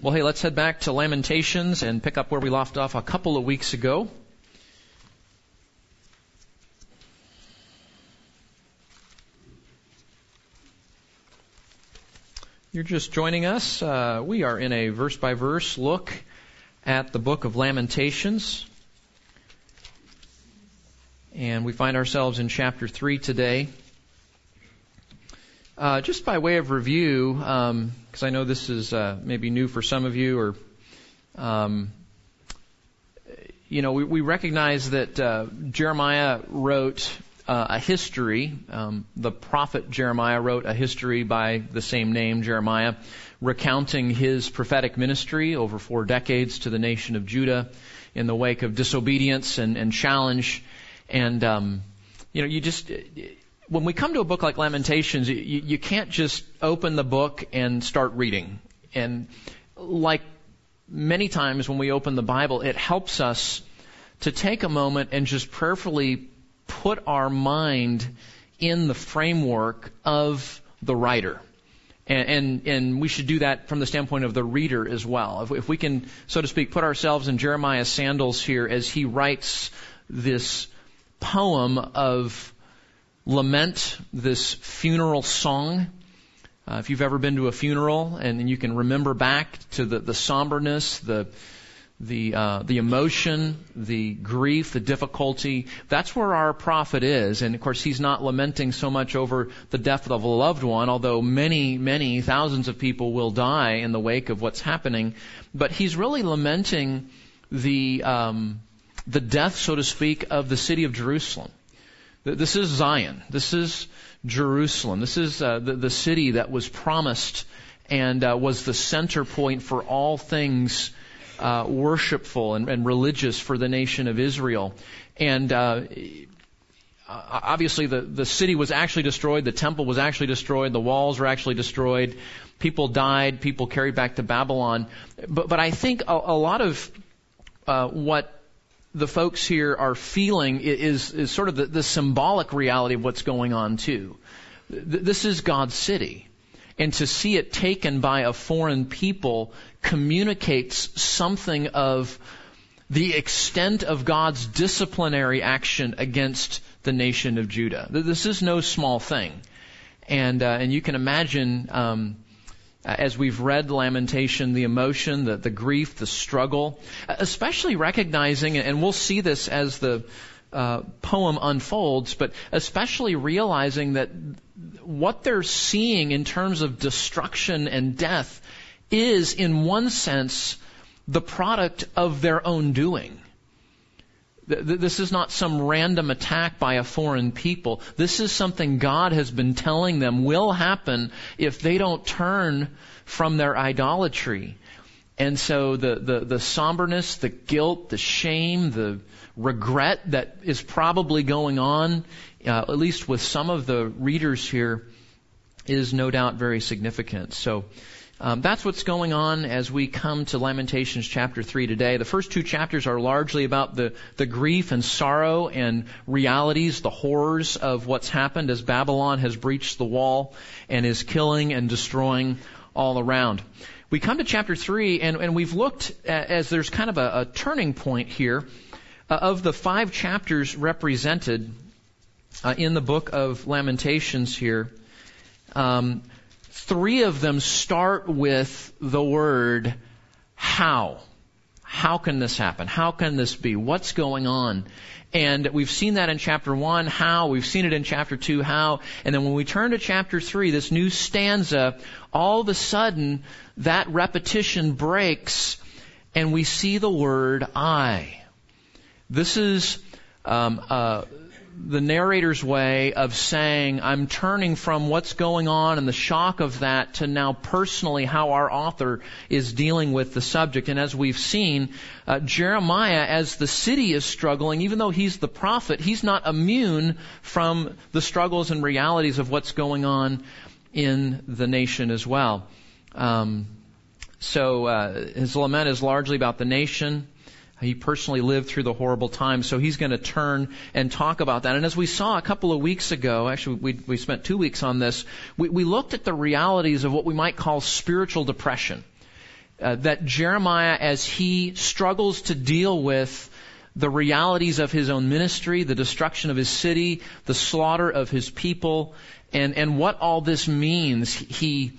Well, hey, let's head back to Lamentations and pick up where we left off a couple of weeks ago. You're just joining us. Uh, we are in a verse by verse look at the book of Lamentations. And we find ourselves in chapter 3 today. Uh, just by way of review, because um, I know this is uh, maybe new for some of you, or um, you know, we, we recognize that uh, Jeremiah wrote uh, a history. Um, the prophet Jeremiah wrote a history by the same name, Jeremiah, recounting his prophetic ministry over four decades to the nation of Judah in the wake of disobedience and, and challenge. And um, you know, you just when we come to a book like Lamentations, you, you can't just open the book and start reading. And like many times when we open the Bible, it helps us to take a moment and just prayerfully put our mind in the framework of the writer. And, and, and, we should do that from the standpoint of the reader as well. If, if we can, so to speak, put ourselves in Jeremiah's sandals here as he writes this poem of lament, this funeral song. Uh, if you've ever been to a funeral and, you can remember back to the, the somberness, the the uh, the emotion, the grief, the difficulty. That's where our prophet is, and of course he's not lamenting so much over the death of a loved one, although many, many thousands of people will die in the wake of what's happening. But he's really lamenting the um, the death, so to speak, of the city of Jerusalem. This is Zion. This is Jerusalem. This is uh, the, the city that was promised and uh, was the center point for all things uh, worshipful and, and, religious for the nation of Israel. And uh, obviously, the, the city was actually destroyed, the temple was actually destroyed, the walls were actually destroyed, people died, people carried back to Babylon. But, but I think a, a lot of uh, what the folks here are feeling is, is sort of the, the symbolic reality of what's going on too. This is God's city. And to see it taken by a foreign people communicates something of the extent of God's disciplinary action against the nation of Judah. This is no small thing. And, uh, and you can imagine, um, uh, as we've read Lamentation, the emotion, the, the grief, the struggle, uh, especially recognizing, and we'll see this as the uh, poem unfolds, but especially realizing that what they're seeing in terms of destruction and death is, in one sense, the product of their own doing. This is not some random attack by a foreign people. This is something God has been telling them will happen if they don't turn from their idolatry. And so the, the, the somberness, the guilt, the shame, the regret that is probably going on, uh, at least with some of the readers here, is no doubt very significant. So um, that's what's going on as we come to Lamentations chapter 3 today. The first two chapters are largely about the, the grief and sorrow and realities, the horrors of what's happened as Babylon has breached the wall and is killing and destroying all around. We come to chapter 3 and, and we've looked at, as there's kind of a, a turning point here uh, of the five chapters represented uh, in the book of Lamentations here. Um, three of them start with the word how. How can this happen? How can this be? What's going on? And we've seen that in chapter 1, how. We've seen it in chapter 2, how. And then when we turn to chapter 3, this new stanza, all of a sudden, that repetition breaks and we see the word I. This is um, uh, the narrator's way of saying, I'm turning from what's going on and the shock of that to now personally how our author is dealing with the subject. And as we've seen, uh, Jeremiah, as the city is struggling, even though he's the prophet, he's not immune from the struggles and realities of what's going on in the nation as well. Um, so uh, his lament is largely about the nation. He personally lived through the horrible times, so he's going to turn and talk about that. And as we saw a couple of weeks ago, actually we, we spent two weeks on this, we, we looked at the realities of what we might call spiritual depression. uh, that Jeremiah, as he struggles to deal with the realities of his own ministry, the destruction of his city, the slaughter of his people, and, and what all this means, he,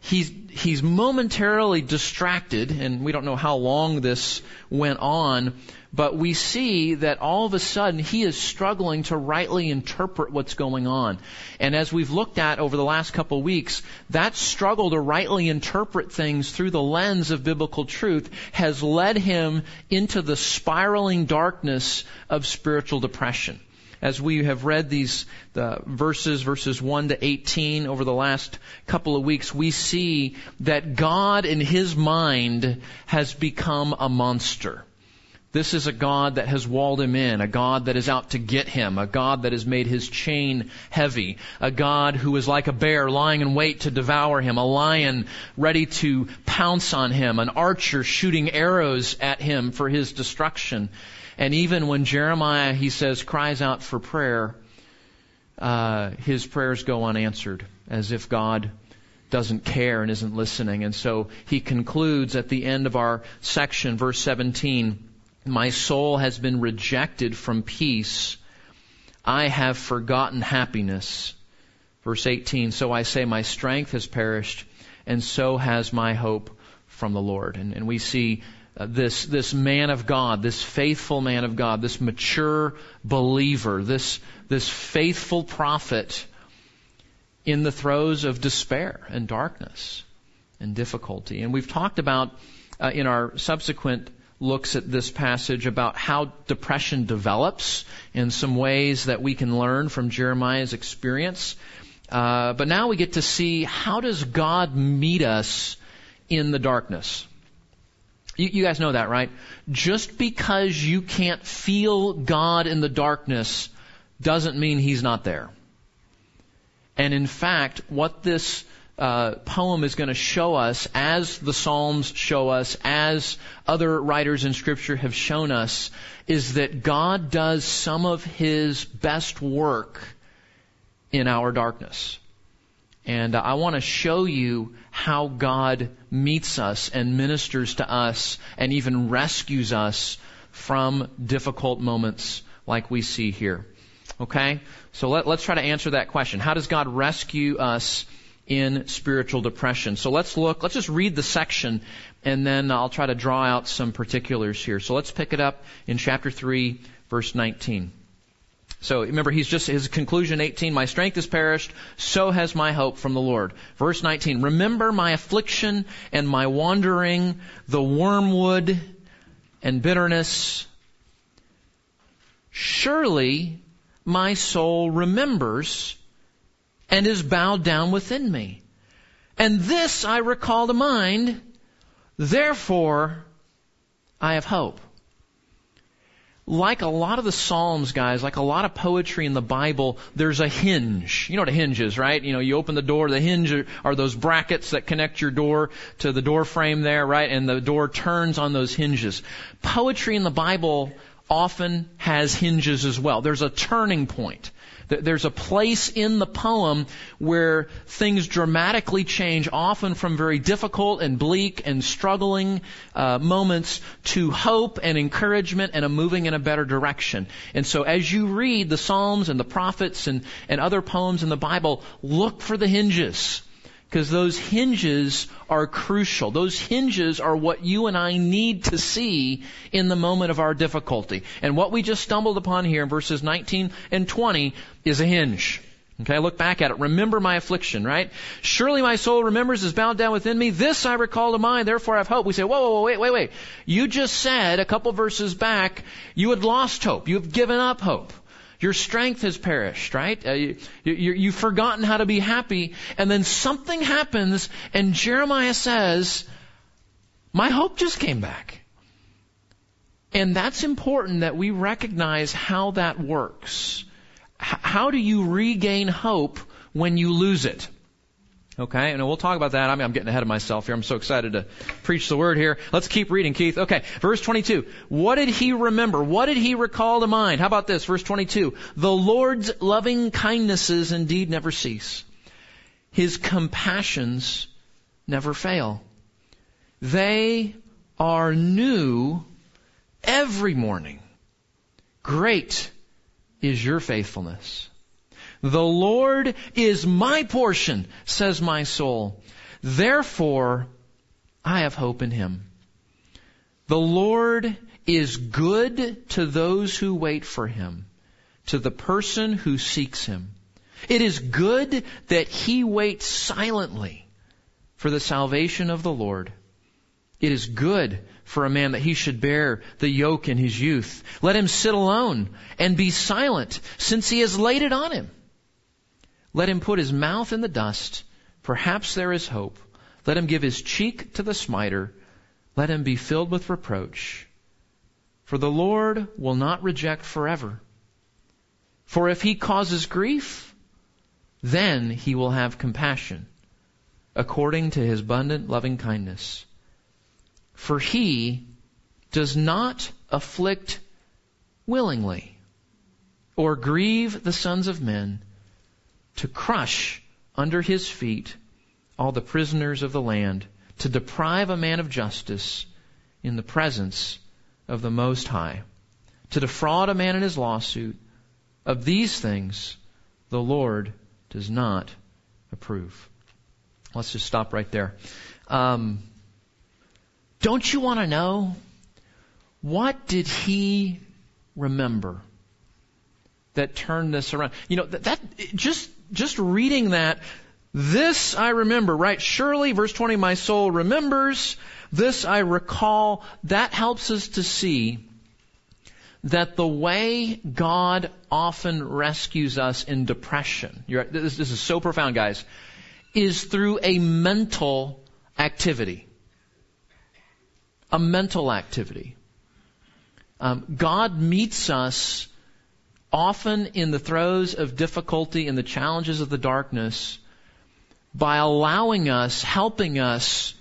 he's, he's momentarily distracted, and we don't know how long this went on, but we see that all of a sudden he is struggling to rightly interpret what's going on. And as we've looked at over the last couple of weeks, that struggle to rightly interpret things through the lens of biblical truth has led him into the spiraling darkness of spiritual depression as we have read these the verses, verses 1 to 18 over the last couple of weeks, we see that God in His mind has become a monster. This is a God that has walled him in, a God that is out to get him, a God that has made his chain heavy, a God who is like a bear lying in wait to devour him, a lion ready to pounce on him, an archer shooting arrows at him for his destruction. And even when Jeremiah, he says, cries out for prayer, uh, his prayers go unanswered, as if God doesn't care and isn't listening. And so he concludes at the end of our section, verse 17, my soul has been rejected from peace. I have forgotten happiness. Verse 18, so I say my strength has perished and so has my hope from the Lord. And, and we see uh, this, this man of God, this faithful man of God, this mature believer, this, this faithful prophet in the throes of despair and darkness and difficulty. And we've talked about uh, in our subsequent looks at this passage about how depression develops in some ways that we can learn from Jeremiah's experience. Uh, but now we get to see how does God meet us in the darkness. You, you guys know that, right? Just because you can't feel God in the darkness doesn't mean He's not there. And in fact, what this uh, poem is going to show us, as the Psalms show us, as other writers in Scripture have shown us, is that God does some of His best work in our darkness. And uh, I want to show you how God meets us and ministers to us and even rescues us from difficult moments like we see here. Okay? So let, us try to answer that question. How does God rescue us in spiritual depression? So let's look, let's just read the section and then I'll try to draw out some particulars here. So let's pick it up in chapter 3, verse 19. So remember, he's just, his conclusion 18, my strength has perished, so has my hope from the Lord. Verse 19, remember my affliction and my wandering, the wormwood and bitterness. Surely my soul remembers and is bowed down within me. And this I recall to mind, therefore I have hope like a lot of the Psalms, guys, like a lot of poetry in the Bible, there's a hinge. You know what a hinge is, right? You know, you open the door, the hinge are, are, those brackets that connect your door to the door frame there, right? And the door turns on those hinges. Poetry in the Bible often has hinges as well. There's a turning point. There's a place in the poem where things dramatically change, often from very difficult and bleak and struggling uh, moments to hope and encouragement and a moving in a better direction. And so as you read the Psalms and the prophets and, and other poems in the Bible, look for the hinges because those hinges are crucial. Those hinges are what you and I need to see in the moment of our difficulty. And what we just stumbled upon here in verses 19 and 20 is a hinge. Okay, look back at it. Remember my affliction, right? Surely my soul remembers is bowed down within me. This I recall to mind, therefore I have hope. We say, whoa, whoa, whoa, wait, wait, wait. You just said a couple verses back, you had lost hope. You have given up hope. Your strength has perished, right? Uh, you, you, you've forgotten how to be happy. And then something happens, and Jeremiah says, My hope just came back. And that's important that we recognize how that works. H- how do you regain hope when you lose it? Okay, and we'll talk about that. I mean, I'm getting ahead of myself here. I'm so excited to preach the word here. Let's keep reading, Keith. Okay, verse 22. What did he remember? What did he recall to mind? How about this? Verse 22. The Lord's loving kindnesses indeed never cease. His compassions never fail. They are new every morning. Great is your faithfulness. The Lord is my portion, says my soul. Therefore, I have hope in him. The Lord is good to those who wait for him, to the person who seeks him. It is good that he waits silently for the salvation of the Lord. It is good for a man that he should bear the yoke in his youth. Let him sit alone and be silent, since he has laid it on him. Let him put his mouth in the dust. Perhaps there is hope. Let him give his cheek to the smiter. Let him be filled with reproach. For the Lord will not reject forever. For if he causes grief, then he will have compassion, according to his abundant loving kindness. For he does not afflict willingly or grieve the sons of men to crush under his feet all the prisoners of the land, to deprive a man of justice in the presence of the Most High, to defraud a man in his lawsuit. Of these things the Lord does not approve. Let's just stop right there. Um, don't you want to know? What did he remember that turned this around? You know, that, that just, just reading that, this I remember, right? Surely, verse 20, my soul remembers. This I recall. That helps us to see that the way God often rescues us in depression, this, this is so profound, guys, is through a mental activity a mental activity. Um, God meets us often in the throes of difficulty and the challenges of the darkness by allowing us, helping us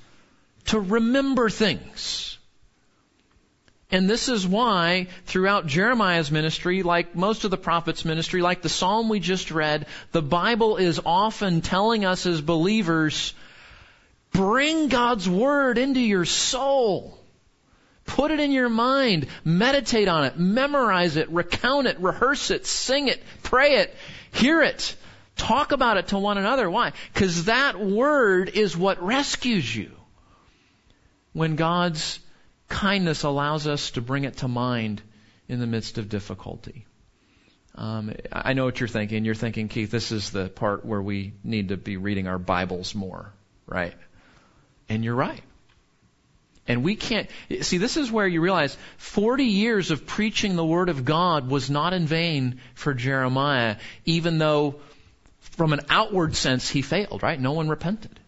to remember things. And this is why throughout Jeremiah's ministry, like most of the prophets' ministry, like the psalm we just read, the Bible is often telling us as believers, bring God's word into your soul. Put it in your mind. Meditate on it. Memorize it. Recount it. Rehearse it. Sing it. Pray it. Hear it. Talk about it to one another. Why? Because that word is what rescues you. When God's kindness allows us to bring it to mind in the midst of difficulty. Um, I know what you're thinking. You're thinking, Keith, this is the part where we need to be reading our Bibles more, right? And you're right. And we can't, see, this is where you realize 40 years of preaching the Word of God was not in vain for Jeremiah, even though from an outward sense he failed, right? No one repented.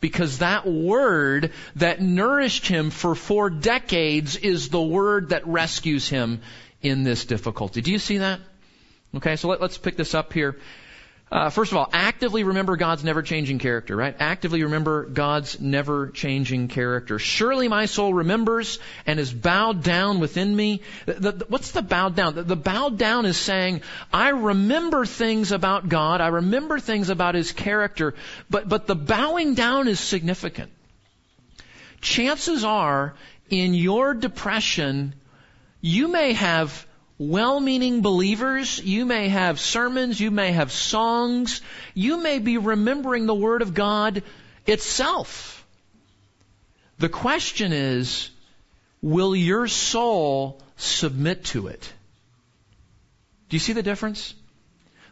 Because that Word that nourished him for four decades is the Word that rescues him in this difficulty. Do you see that? Okay, so let, us pick this up here. Uh, first of all, actively remember God's never changing character, right? Actively remember God's never changing character. Surely my soul remembers and is bowed down within me. The, the, what's the bowed down? The, the bowed down is saying, I remember things about God, I remember things about His character, but, but the bowing down is significant. Chances are, in your depression, you may have well-meaning believers, you may have sermons, you may have songs, you may be remembering the Word of God itself. The question is, will your soul submit to it? Do you see the difference?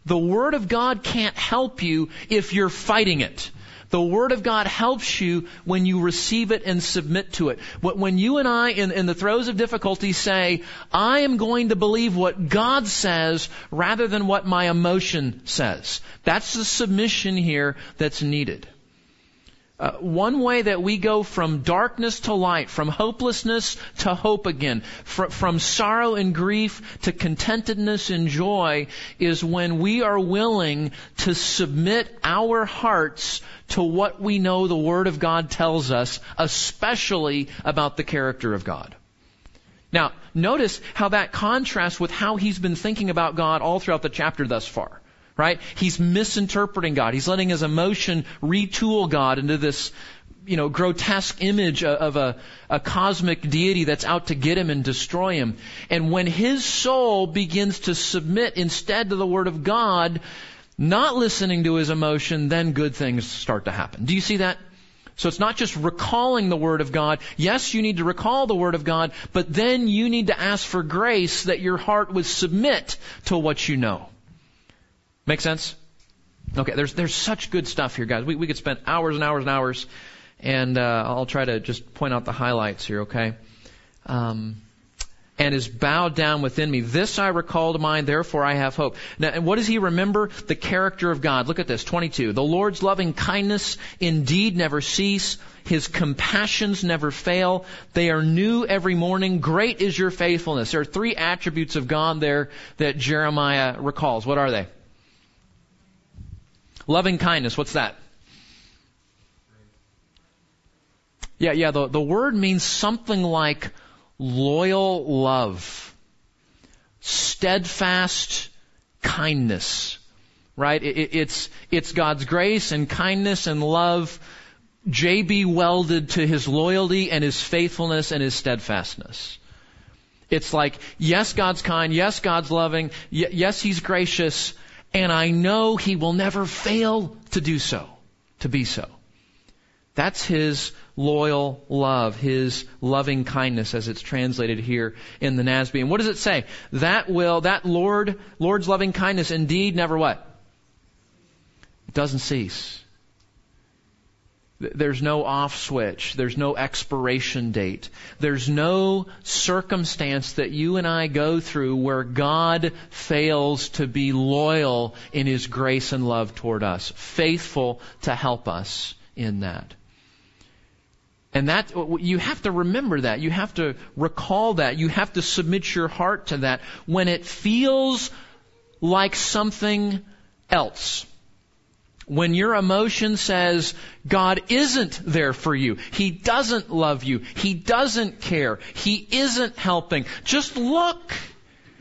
The Word of God can't help you if you're fighting it. The Word of God helps you when you receive it and submit to it. When you and I, in, in the throes of difficulty, say, I am going to believe what God says rather than what my emotion says. That's the submission here that's needed. Uh, one way that we go from darkness to light, from hopelessness to hope again, fr- from sorrow and grief to contentedness and joy, is when we are willing to submit our hearts to what we know the Word of God tells us, especially about the character of God. Now, notice how that contrasts with how he's been thinking about God all throughout the chapter thus far right? He's misinterpreting God. He's letting his emotion retool God into this you know, grotesque image of a, a cosmic deity that's out to get him and destroy him. And when his soul begins to submit instead to the Word of God, not listening to his emotion, then good things start to happen. Do you see that? So it's not just recalling the Word of God. Yes, you need to recall the Word of God, but then you need to ask for grace that your heart would submit to what you know. Make sense? Okay, there's, there's such good stuff here, guys. We, we could spend hours and hours and hours, and uh, I'll try to just point out the highlights here, okay? Um, and is bowed down within me. This I recall to mind, therefore I have hope. Now, and what does he remember? The character of God. Look at this, 22. The Lord's loving kindness indeed never cease. His compassions never fail. They are new every morning. Great is your faithfulness. There are three attributes of God there that Jeremiah recalls. What are they? Loving kindness. What's that? Yeah, yeah, the, the word means something like loyal love, steadfast kindness, right? It, it, it's, it's God's grace and kindness and love JB welded to his loyalty and his faithfulness and his steadfastness. It's like, yes, God's kind, yes, God's loving, y- yes, He's gracious, and I know He will never fail to do so, to be so. That's His loyal love, his loving kindness as it's translated here in the NASB. And what does it say? That will, that Lord, Lord's loving kindness indeed never what? It doesn't cease. There's no off switch. There's no expiration date. There's no circumstance that you and I go through where God fails to be loyal in His grace and love toward us, faithful to help us in that. And that, you have to remember that. You have to recall that. You have to submit your heart to that when it feels like something else. When your emotion says God isn't there for you, He doesn't love you, He doesn't care, He isn't helping, just look.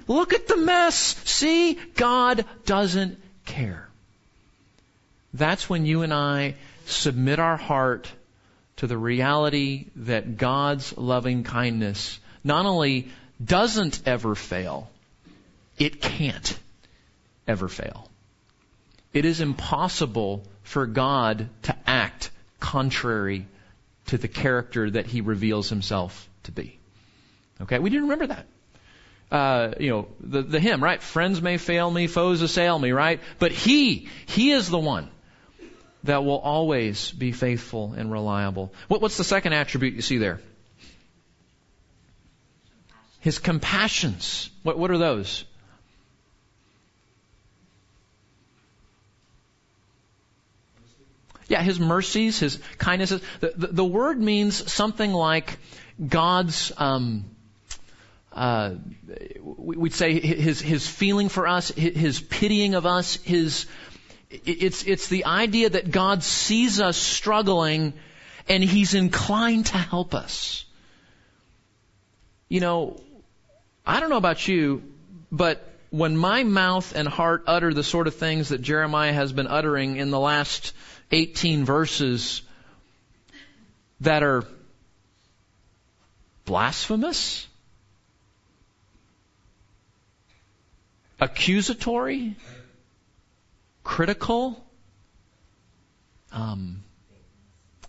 Look at the mess. See? God doesn't care. That's when you and I submit our heart to the reality that God's loving kindness not only doesn't ever fail, it can't ever fail. It is impossible for God to act contrary to the character that he reveals himself to be. Okay, we didn't remember that. Uh, you know, the, the hymn, right? Friends may fail me, foes assail me, right? But he, he is the one that will always be faithful and reliable. What, what's the second attribute you see there? His compassions. What, what are those? Yeah, his mercies, his kindnesses. The, the, the word means something like God's, um, uh, we'd say his, his feeling for us, his pitying of us, his, it's, it's the idea that God sees us struggling and He's inclined to help us. You know, I don't know about you, but when my mouth and heart utter the sort of things that Jeremiah has been uttering in the last 18 verses that are blasphemous, accusatory, critical, um,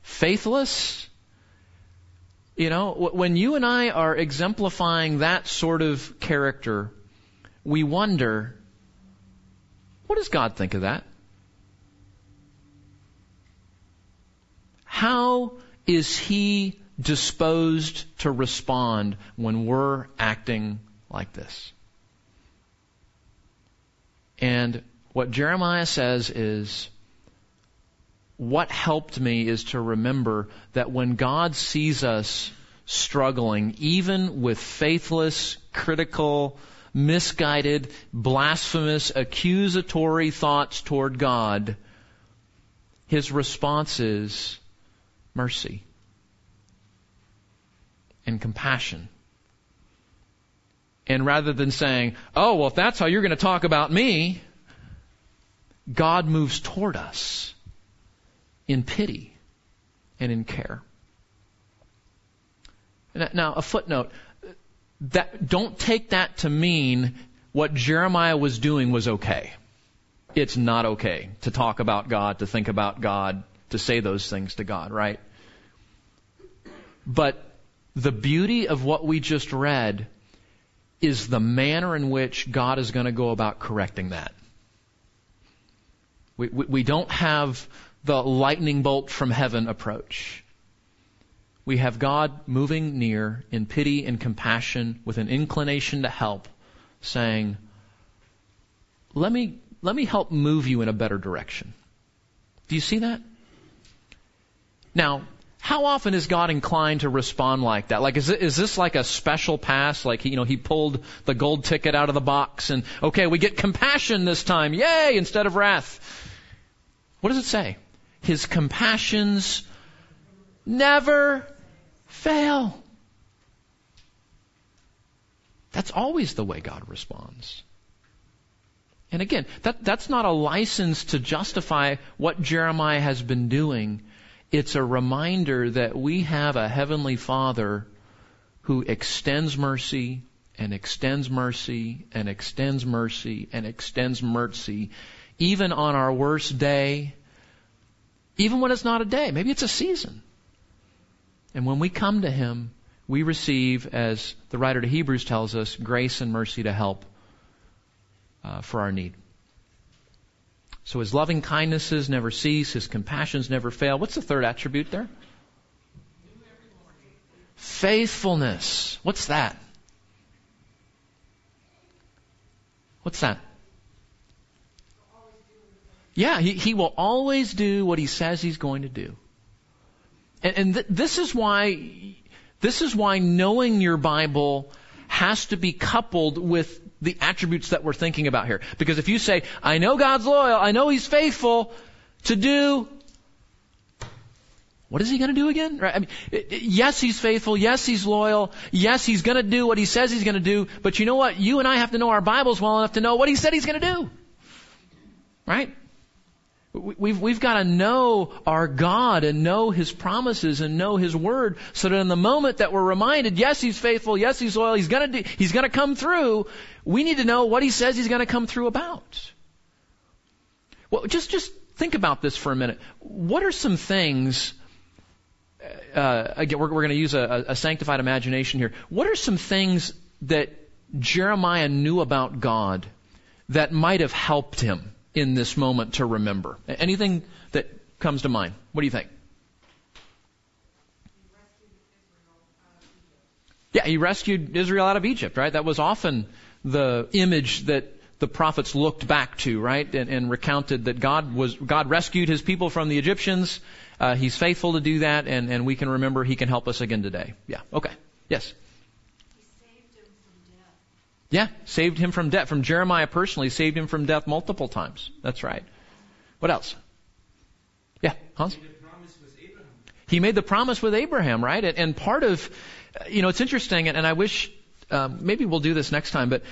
faithless. You know, when you and I are exemplifying that sort of character, we wonder, what does God think of that? How is He disposed to respond when we're acting like this? And what Jeremiah says is, what helped me is to remember that when God sees us struggling, even with faithless, critical, misguided, blasphemous, accusatory thoughts toward God, his response is mercy and compassion. And rather than saying, oh, well, if that's how you're going to talk about me, God moves toward us in pity and in care. Now, a footnote. That, don't take that to mean what Jeremiah was doing was okay. It's not okay to talk about God, to think about God, to say those things to God, right? But the beauty of what we just read is the manner in which God is going to go about correcting that. We, we, we don't have the lightning bolt from heaven approach. We have God moving near in pity and compassion with an inclination to help, saying, let me, let me help move you in a better direction. Do you see that? Now, how often is God inclined to respond like that? Like, is, it, is this like a special pass? Like, you know, he pulled the gold ticket out of the box and, okay, we get compassion this time. Yay! Instead of wrath. What does it say? His compassions never fail. That's always the way God responds. And again, that, that's not a license to justify what Jeremiah has been doing it's a reminder that we have a Heavenly Father who extends mercy and extends mercy and extends mercy and extends mercy even on our worst day, even when it's not a day. Maybe it's a season. And when we come to Him, we receive, as the writer to Hebrews tells us, grace and mercy to help uh, for our need. So his loving kindnesses never cease, his compassions never fail. What's the third attribute there? Faithfulness. What's that? What's that? Yeah, he, he will always do what he says he's going to do. And, and th- this is why, this is why knowing your Bible has to be coupled with the attributes that we're thinking about here. Because if you say, I know God's loyal, I know He's faithful to do, what is He going to do again? Right? I mean, yes, He's faithful. Yes, He's loyal. Yes, He's going to do what He says He's going to do. But you know what? You and I have to know our Bibles well enough to know what He said He's going to do. Right? We've, we've got to know our God and know His promises and know His Word so that in the moment that we're reminded, yes, He's faithful, yes, He's loyal, He's gonna do, He's gonna come through, we need to know what He says He's gonna come through about. Well, just, just think about this for a minute. What are some things, uh, again, we're, we're gonna use a, a sanctified imagination here. What are some things that Jeremiah knew about God that might have helped him? In this moment to remember? Anything that comes to mind? What do you think? Yeah, he rescued Israel out of Egypt, right? That was often the image that the prophets looked back to, right? And, and recounted that God was, God rescued his people from the Egyptians. Uh, he's faithful to do that, and, and we can remember he can help us again today. Yeah, okay. Yes? Yeah, saved him from death. From Jeremiah personally, saved him from death multiple times. That's right. What else? Yeah, Hans? He made the promise with Abraham, right? And part of, you know, it's interesting, and I wish um, maybe we'll do this next time, but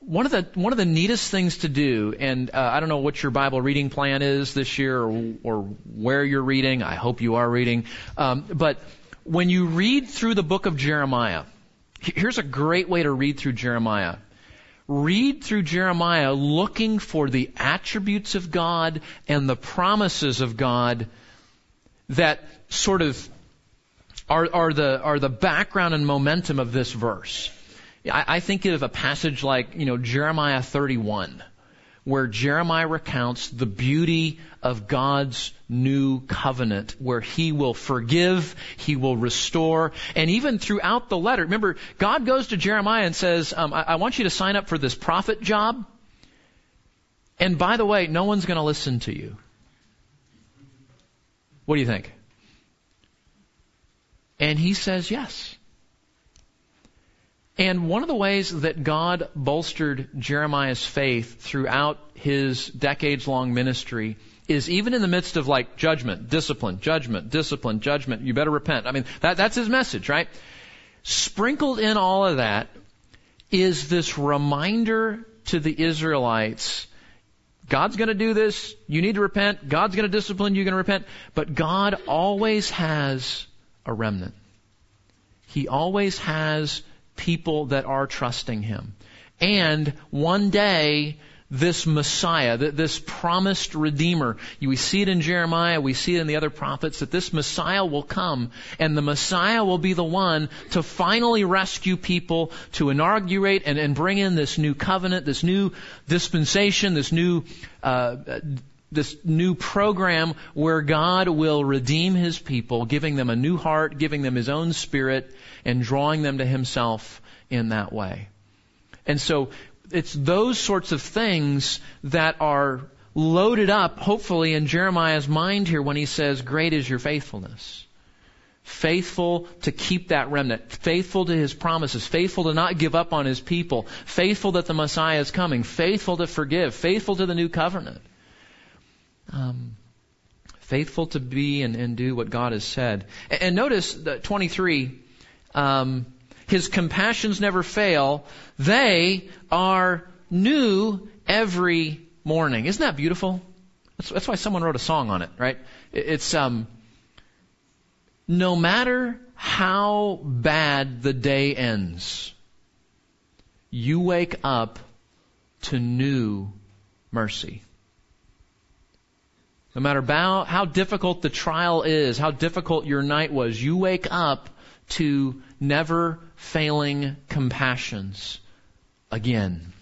one of the one of the neatest things to do, and uh, I don't know what your Bible reading plan is this year, or, or where you're reading. I hope you are reading, um, but when you read through the book of Jeremiah, Here's a great way to read through Jeremiah. Read through Jeremiah looking for the attributes of God and the promises of God that sort of are, are the are the background and momentum of this verse. I, I think of a passage like you know Jeremiah 31 where Jeremiah recounts the beauty of God's new covenant, where He will forgive, He will restore, and even throughout the letter, remember, God goes to Jeremiah and says, um, I-, I want you to sign up for this prophet job. And by the way, no one's going to listen to you. What do you think? And he says yes. And one of the ways that God bolstered Jeremiah's faith throughout his decades long ministry is even in the midst of like judgment, discipline, judgment, discipline, judgment, you better repent. I mean, that, that's his message, right? Sprinkled in all of that is this reminder to the Israelites God's going to do this. You need to repent. God's going to discipline you. You're going to repent. But God always has a remnant. He always has people that are trusting Him. And one day, this Messiah, this promised Redeemer. We see it in Jeremiah, we see it in the other prophets, that this Messiah will come, and the Messiah will be the one to finally rescue people, to inaugurate and, and bring in this new covenant, this new dispensation, this new, uh, this new program where God will redeem His people, giving them a new heart, giving them His own Spirit, and drawing them to Himself in that way. And so it's those sorts of things that are loaded up, hopefully, in Jeremiah's mind here when he says, Great is your faithfulness. Faithful to keep that remnant, faithful to his promises, faithful to not give up on his people, faithful that the Messiah is coming, faithful to forgive, faithful to the new covenant. Um, faithful to be and, and, do what God has said. And, and notice that 23, um, his compassions never fail. They are new every morning. Isn't that beautiful? That's, that's why someone wrote a song on it, right? It's, um, no matter how bad the day ends, you wake up to new mercy. No matter how, how difficult the trial is, how difficult your night was, you wake up to never failing compassions again.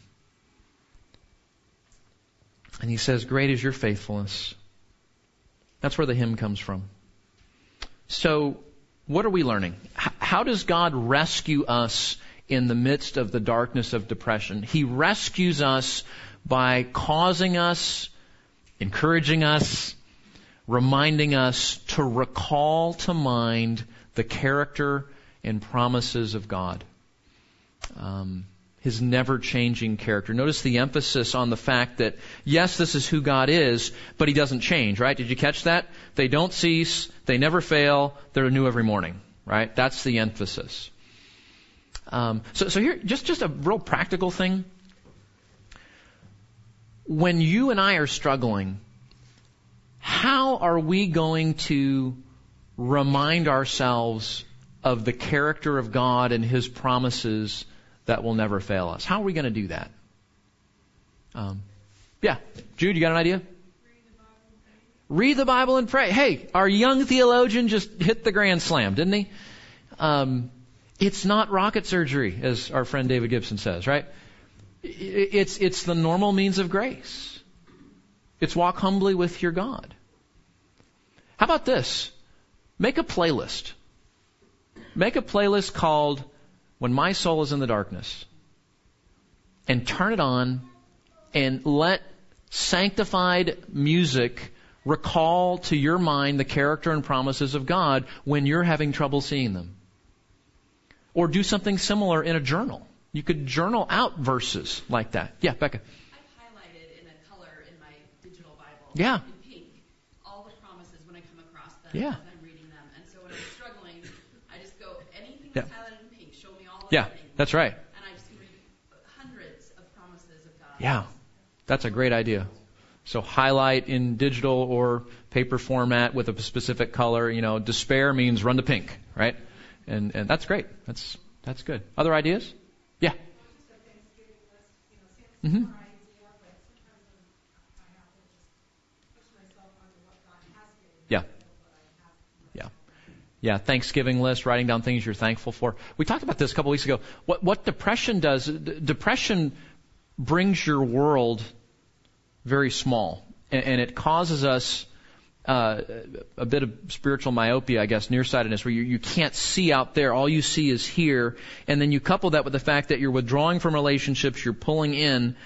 And he says, Great is your faithfulness. That's where the hymn comes from. So, what are we learning? How does God rescue us in the midst of the darkness of depression? He rescues us by causing us, encouraging us, reminding us to recall to mind the character and promises of God. Um, his never changing character. Notice the emphasis on the fact that, yes, this is who God is, but he doesn't change, right? Did you catch that? They don't cease, they never fail, they're new every morning, right? That's the emphasis. Um, so, so here, just, just a real practical thing. When you and I are struggling, how are we going to remind ourselves of the character of God and His promises that will never fail us. How are we going to do that? Um, yeah, Jude, you got an idea? Read the Bible and pray. Hey, our young theologian just hit the grand slam, didn't he? Um, it's not rocket surgery, as our friend David Gibson says, right? It's, it's the normal means of grace. It's walk humbly with your God. How about this? Make a playlist. Make a playlist called When My Soul is in the Darkness. And turn it on and let sanctified music recall to your mind the character and promises of God when you're having trouble seeing them. Or do something similar in a journal. You could journal out verses like that. Yeah, Becca. I've highlighted in a color in my digital Bible. Yeah. In pink, all the promises when I come across them. Yeah. As I'm reading them. And so when I'm struggling, I just go anything that's yeah. highlighted in pink. Show me all yeah, that's right. And I just read hundreds of promises of God. Yeah, that's a great idea. So highlight in digital or paper format with a specific color. You know, despair means run to pink, right? And and that's great. That's that's good. Other ideas? Yeah. Mm-hmm. Yeah. Yeah, Thanksgiving list, writing down things you're thankful for. We talked about this a couple weeks ago. What, what depression does, d- depression brings your world very small, and, and it causes us uh, a bit of spiritual myopia, I guess, nearsightedness, where you, you can't see out there. All you see is here. And then you couple that with the fact that you're withdrawing from relationships, you're pulling in.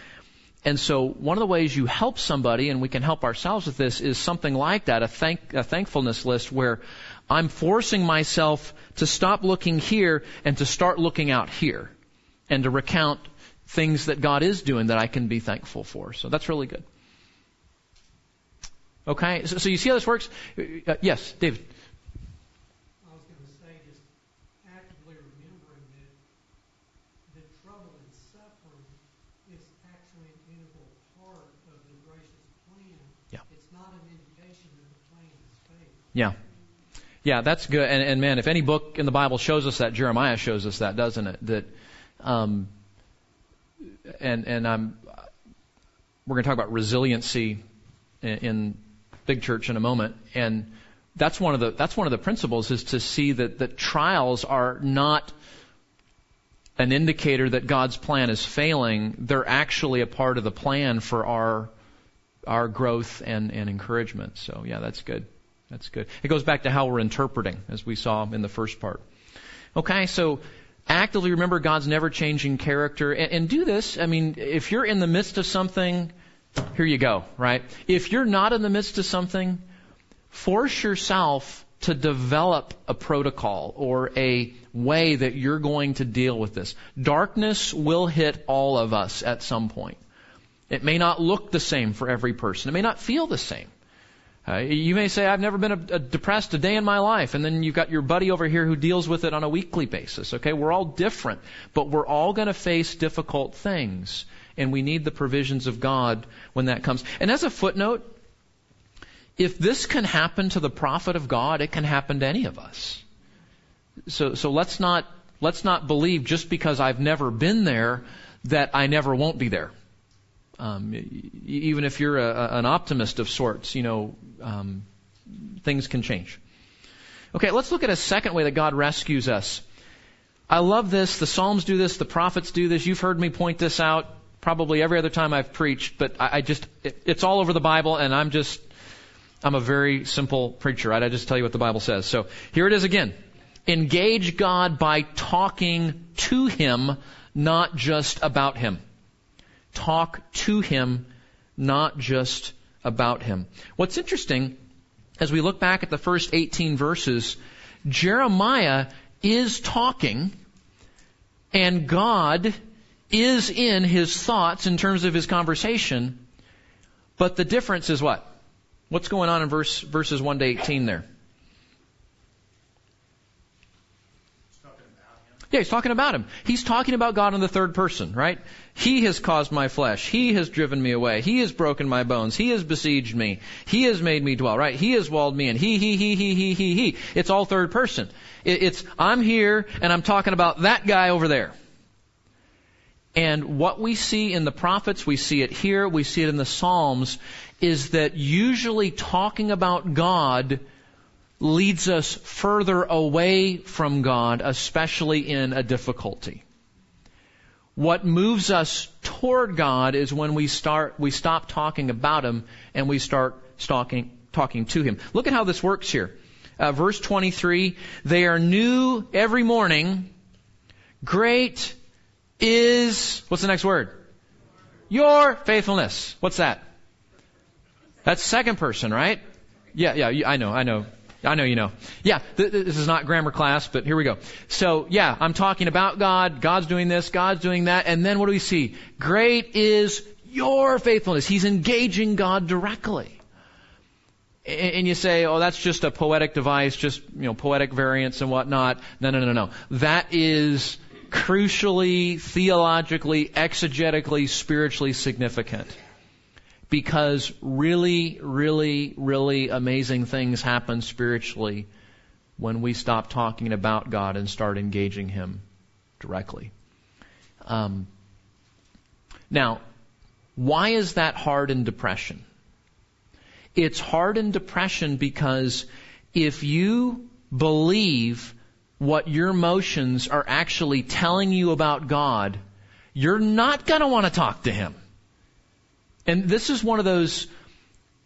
And so one of the ways you help somebody, and we can help ourselves with this, is something like that, a, thank, a thankfulness list where I'm forcing myself to stop looking here and to start looking out here and to recount things that God is doing that I can be thankful for. So that's really good. Okay, so, so you see how this works? Uh, yes, David. I was going to say, just actively remembering that the trouble and suffering is actually an integral part of the gracious plan. Yeah. It's not an indication that the plan is failed. Yeah. Yeah, that's good. And, and man, if any book in the Bible shows us that, Jeremiah shows us that, doesn't it? That, um, and and I'm, we're going to talk about resiliency in, in big church in a moment, and that's one of the that's one of the principles is to see that that trials are not an indicator that God's plan is failing. They're actually a part of the plan for our our growth and, and encouragement. So yeah, that's good. That's good. It goes back to how we're interpreting, as we saw in the first part. Okay, so actively remember God's never changing character and, and do this. I mean, if you're in the midst of something, here you go, right? If you're not in the midst of something, force yourself to develop a protocol or a way that you're going to deal with this. Darkness will hit all of us at some point. It may not look the same for every person. It may not feel the same. Uh, you may say, I've never been a, a depressed a day in my life. And then you've got your buddy over here who deals with it on a weekly basis. Okay, we're all different, but we're all going to face difficult things. And we need the provisions of God when that comes. And as a footnote, if this can happen to the prophet of God, it can happen to any of us. So, so let's not, let's not believe just because I've never been there that I never won't be there. Um, even if you're a, an optimist of sorts, you know, um, things can change. Okay, let's look at a second way that God rescues us. I love this. The Psalms do this. The prophets do this. You've heard me point this out probably every other time I've preached, but I, I just, it, it's all over the Bible and I'm just, I'm a very simple preacher, right? I just tell you what the Bible says. So here it is again. Engage God by talking to Him, not just about Him talk to him, not just about him. What's interesting, as we look back at the first 18 verses, Jeremiah is talking, and God is in his thoughts in terms of his conversation, but the difference is what? What's going on in verse, verses 1 to 18 there? Yeah, he's talking about him. He's talking about God in the third person, right? He has caused my flesh. He has driven me away. He has broken my bones. He has besieged me. He has made me dwell, right? He has walled me in. He, he, he, he, he, he, he. It's all third person. It's, I'm here and I'm talking about that guy over there. And what we see in the prophets, we see it here, we see it in the Psalms, is that usually talking about God leads us further away from God, especially in a difficulty. What moves us toward God is when we start, we stop talking about Him and we start talking, talking to Him. Look at how this works here. Uh, verse 23, they are new every morning. Great is, what's the next word? Your faithfulness. What's that? That's second person, right? Yeah, yeah, I know, I know. I know you know. Yeah, th- this is not grammar class, but here we go. So, yeah, I'm talking about God. God's doing this. God's doing that. And then what do we see? Great is your faithfulness. He's engaging God directly. And you say, oh, that's just a poetic device, just, you know, poetic variants and whatnot. No, no, no, no. That is crucially, theologically, exegetically, spiritually significant because really, really, really amazing things happen spiritually when we stop talking about God and start engaging Him directly. Um, now, why is that hard in depression? It's hard in depression because if you believe what your emotions are actually telling you about God, you're not going to want to talk to Him. And this is one of those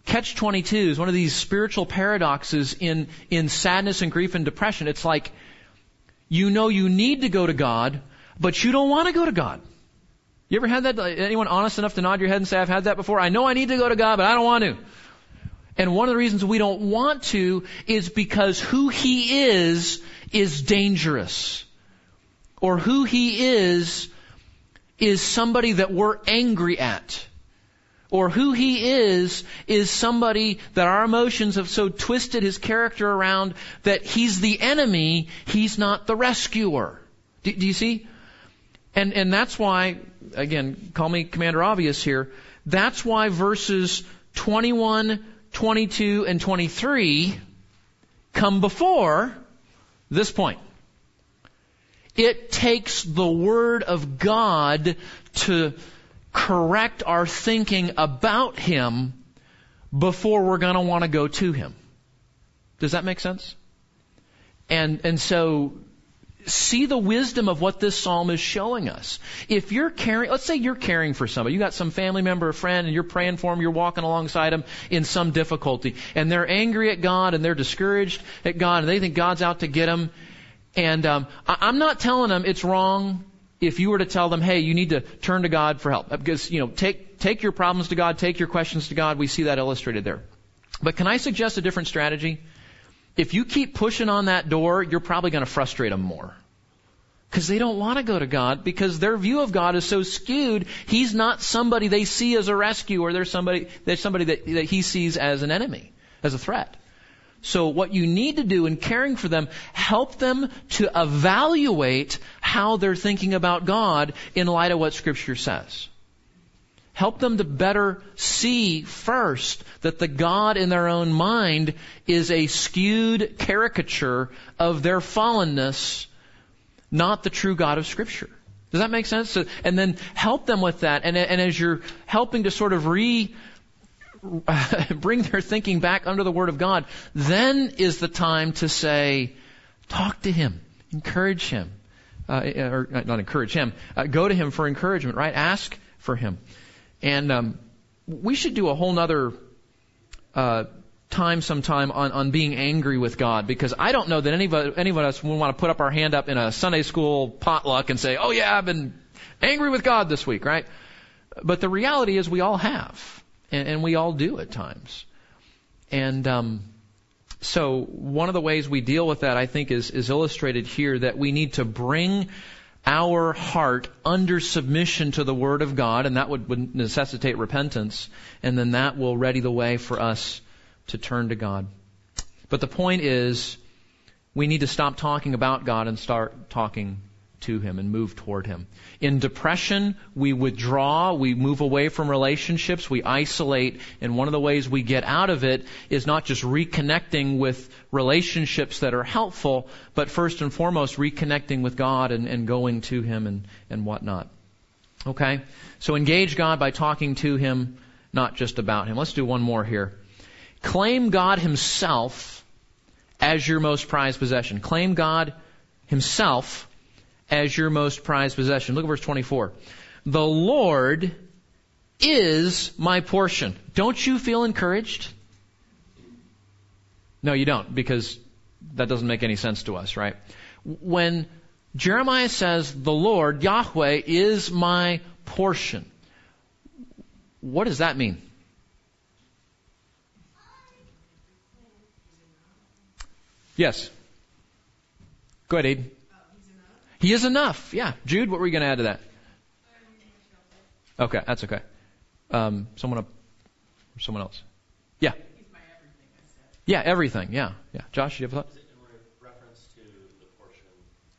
catch 22s, one of these spiritual paradoxes in, in sadness and grief and depression. It's like, you know you need to go to God, but you don't want to go to God. You ever had that? Anyone honest enough to nod your head and say, I've had that before? I know I need to go to God, but I don't want to. And one of the reasons we don't want to is because who He is is dangerous. Or who He is is somebody that we're angry at or who he is is somebody that our emotions have so twisted his character around that he's the enemy, he's not the rescuer. Do, do, you see? And and that's why, again, call me Commander Obvious here. That's why verses 21, 22, and 23 come before this point. It takes the Word of God to correct our thinking about Him before we're want to go to Him. Does that make sense? And, and so see the wisdom of what this psalm is showing us. If you're caring, let's say you're caring for somebody, you got some family member or friend and you're praying for them, you're walking alongside them in some difficulty, and they're angry at God and they're discouraged at God and they think God's out to get them. And um, I, I'm not telling them it's wrong if you were to tell them, hey, you need to turn to God for help. Because, you know, take, take your problems to God, take your questions to God. We see that illustrated there. But can I suggest a different strategy? If you keep pushing on that door, you're probably going to frustrate them more. Because they don't want to go to God because their view of God is so skewed. He's not somebody they see as a rescue or they're somebody, they're somebody that, that he sees as an enemy, as a threat. So what you need to do in caring for them, help them to evaluate how they're thinking about God in light of what scripture says. Help them to better see first that the God in their own mind is a skewed caricature of their fallenness, not the true God of scripture. Does that make sense? So, and then help them with that. And, and as you're helping to sort of re, bring their thinking back under the Word of God, then is the time to say, talk to Him, encourage Him, uh, or not encourage Him, uh, go to Him for encouragement, right? Ask for Him. And um, we should do a whole nother uh, time sometime on, on being angry with God because I don't know that any of, any of us would want to put up our hand up in a Sunday school potluck and say, oh yeah, I've been angry with God this week, right? But the reality is we all have and, and we all do at times. And um, so one of the ways we deal with that, I think, is, is illustrated here that we need to bring our heart under submission to the Word of God, and that would, would necessitate repentance, and then that will ready the way for us to turn to God. But the point is, we need to stop talking about God and start talking to Him and move toward Him. In depression, we withdraw, we move away from relationships, we isolate, and one of the ways we get out of it is not just reconnecting with relationships that are helpful, but first and foremost, reconnecting with God and, and going to Him and, and whatnot. Okay? So engage God by talking to Him, not just about Him. Let's do one more here. Claim God Himself as your most prized possession. Claim God Himself as your most prized possession. Look at verse 24. The Lord is my portion. Don't you feel encouraged? No, you don't, because that doesn't make any sense to us, right? When Jeremiah says, the Lord, Yahweh, is my portion, what does that mean? Yes. Go ahead, Aiden. He is enough. Yeah. Jude, what were you going to add to that? Okay, that's okay. Um, someone up, or someone else. Yeah. Yeah, everything. Yeah, yeah. Josh, you have a thought? Is it in reference to the portion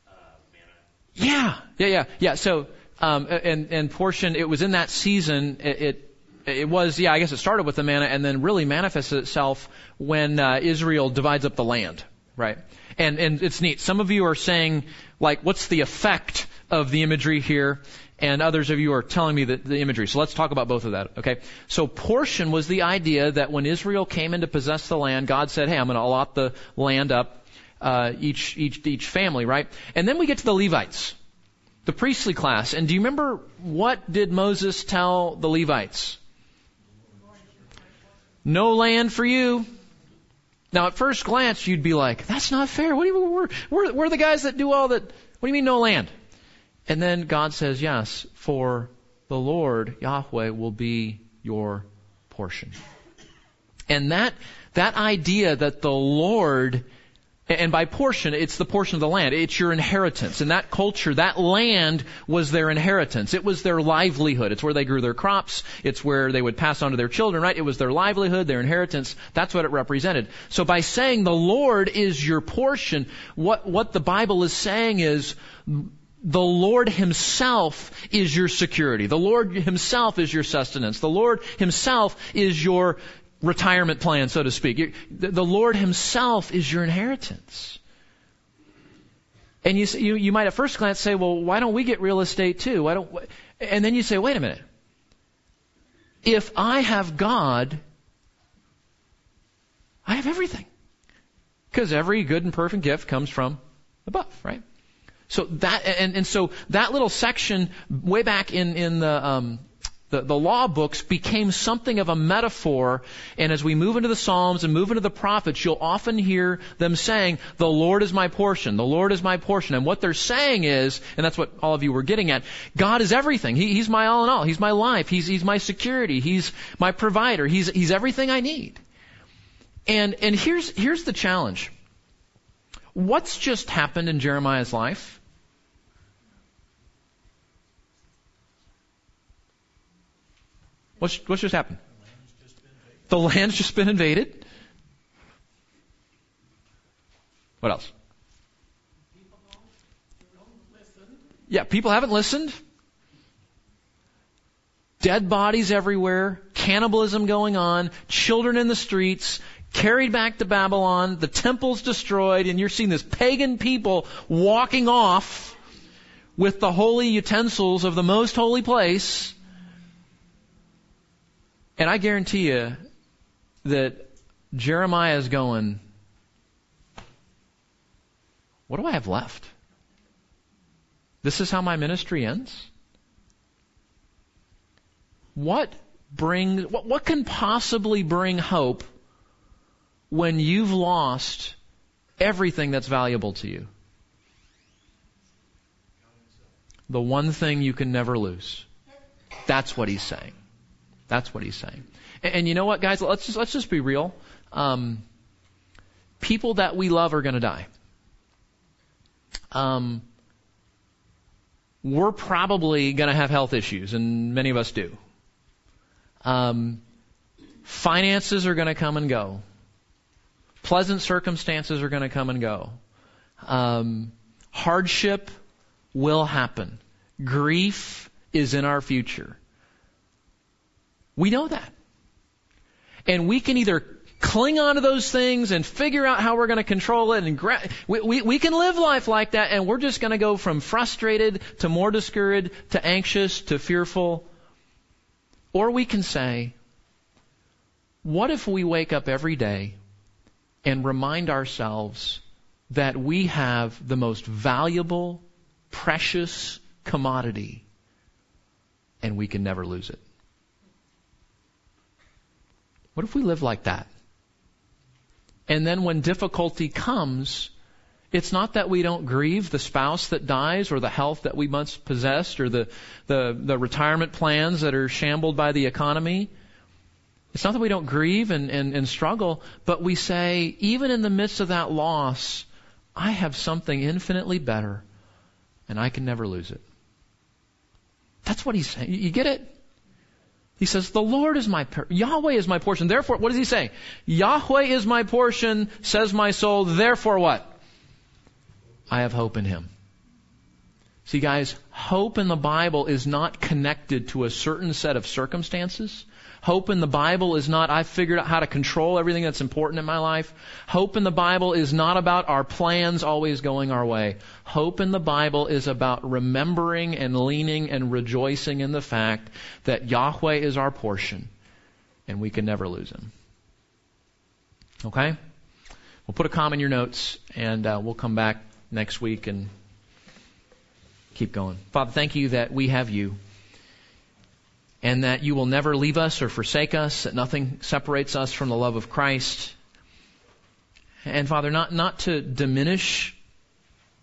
uh, manna? Yeah, yeah, yeah, yeah. So, um, and and portion, it was in that season. It, it it was, yeah, I guess it started with the manna and then really manifests itself when uh, Israel divides up the land, right? And, and it's neat. Some of you are saying, like, what's the effect of the imagery here? And others of you are telling me the, the imagery. So let's talk about both of that, okay? So portion was the idea that when Israel came in to possess the land, God said, hey, I'm going to allot the land up, uh, each, each, each family, right? And then we get to the Levites, the priestly class. And do you remember what did Moses tell the Levites? No land for you. Now, at first glance, you'd be like, that's not fair. What do you, we're, we're, we're the guys that do all that. What do you mean no land? And then God says, yes, for the Lord, Yahweh, will be your portion. And that, that idea that the Lord and by portion, it's the portion of the land. It's your inheritance. In that culture, that land was their inheritance. It was their livelihood. It's where they grew their crops. It's where they would pass on to their children, right? It was their livelihood, their inheritance. That's what it represented. So by saying the Lord is your portion, what, what the Bible is saying is, the Lord Himself is your security. The Lord Himself is your sustenance. The Lord Himself is your retirement plan, so to speak. The Lord Himself is your inheritance. And you, you, you might at first glance say, well, why don't we get real estate too? Why don't, and then you say, wait a minute. If I have God, I have everything. Because every good and perfect gift comes from above, right? So that, and, and so that little section way back in, in the, um, the, the law books became something of a metaphor. And as we move into the Psalms and move into the prophets, you'll often hear them saying, the Lord is my portion. The Lord is my portion. And what they're saying is, and that's what all of you were getting at, God is everything. He, he's my all in all. He's my life. He's, he's my security. He's my provider. He's, he's everything I need. And, and here's, here's the challenge. What's just happened in Jeremiah's life? What's, what's just happened? The land's just been invaded. What else? Yeah, people haven't listened. Dead bodies everywhere, cannibalism going on, children in the streets, carried back to Babylon, the temple's destroyed, and you're seeing this pagan people walking off with the holy utensils of the most holy place. And I guarantee you that Jeremiah is going, what do I have left? This is how my ministry ends? What brings, what, what can possibly bring hope when you've lost everything that's valuable to you? The one thing you can never lose. That's what he's saying. That's what he's saying. And, and you know what, guys? Let's just let's just be real. Um, people that we love are going to die. Um, we're probably going to have health issues, and many of us do. Um, finances are going to come and go. Pleasant circumstances are going to come and go. Um, hardship will happen. Grief is in our future. We know that. And we can either cling on to those things and figure out how we're going to control it and gra- we, we, we can live life like that and we're just going to go from frustrated to more discouraged to anxious to fearful. Or we can say, what if we wake up every day and remind ourselves that we have the most valuable, precious commodity and we can never lose it? What if we live like that? And then when difficulty comes, it's not that we don't grieve the spouse that dies or the health that we once possessed or the, the, the retirement plans that are shambled by the economy. It's not that we don't grieve and, and, and struggle, but we say, even in the midst of that loss, I have something infinitely better and I can never lose it. That's what he's saying. You get it? He says, the Lord is my, Yahweh is my portion. Therefore, what does he say? Yahweh is my portion, says my soul. Therefore what? I have hope in him. See guys, hope in the Bible is not connected to a certain set of circumstances. Hope in the Bible is not, I've figured out how to control everything that's important in my life. Hope in the Bible is not about our plans always going our way. Hope in the Bible is about remembering and leaning and rejoicing in the fact that Yahweh is our portion and we can never lose Him. Okay? We'll put a comma in your notes and uh, we'll come back next week and keep going. Father, thank you that we have you and that you will never leave us or forsake us, that nothing separates us from the love of Christ. And Father, not, not to diminish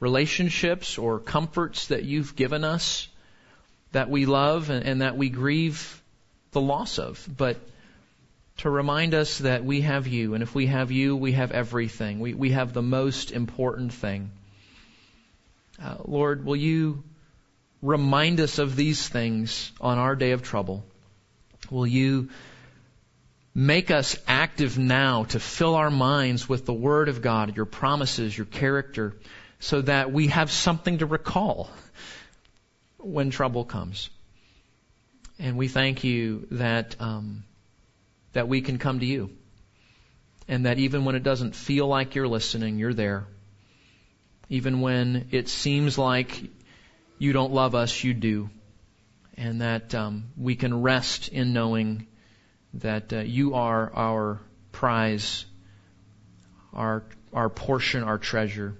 relationships or comforts that you've given us that we love and, and that we grieve the loss of, but to remind us that we have you, and if we have you, we have everything. We, we have the most important thing. Uh, Lord, will you remind us of these things on our day of trouble. Will you make us active now to fill our minds with the Word of God, your promises, your character, so that we have something to recall when trouble comes. And we thank you that um, that we can come to you, and that even when it doesn't feel like you're listening, you're there. Even when it seems like you don't love us, you do, and that um, we can rest in knowing that uh, you are our prize, our our portion, our treasure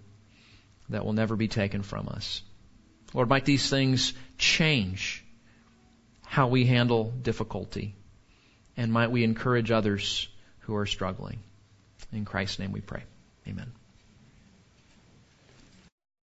that will never be taken from us. Lord, might these things change how we handle difficulty, and might we encourage others who are struggling. In Christ's name we pray. Amen.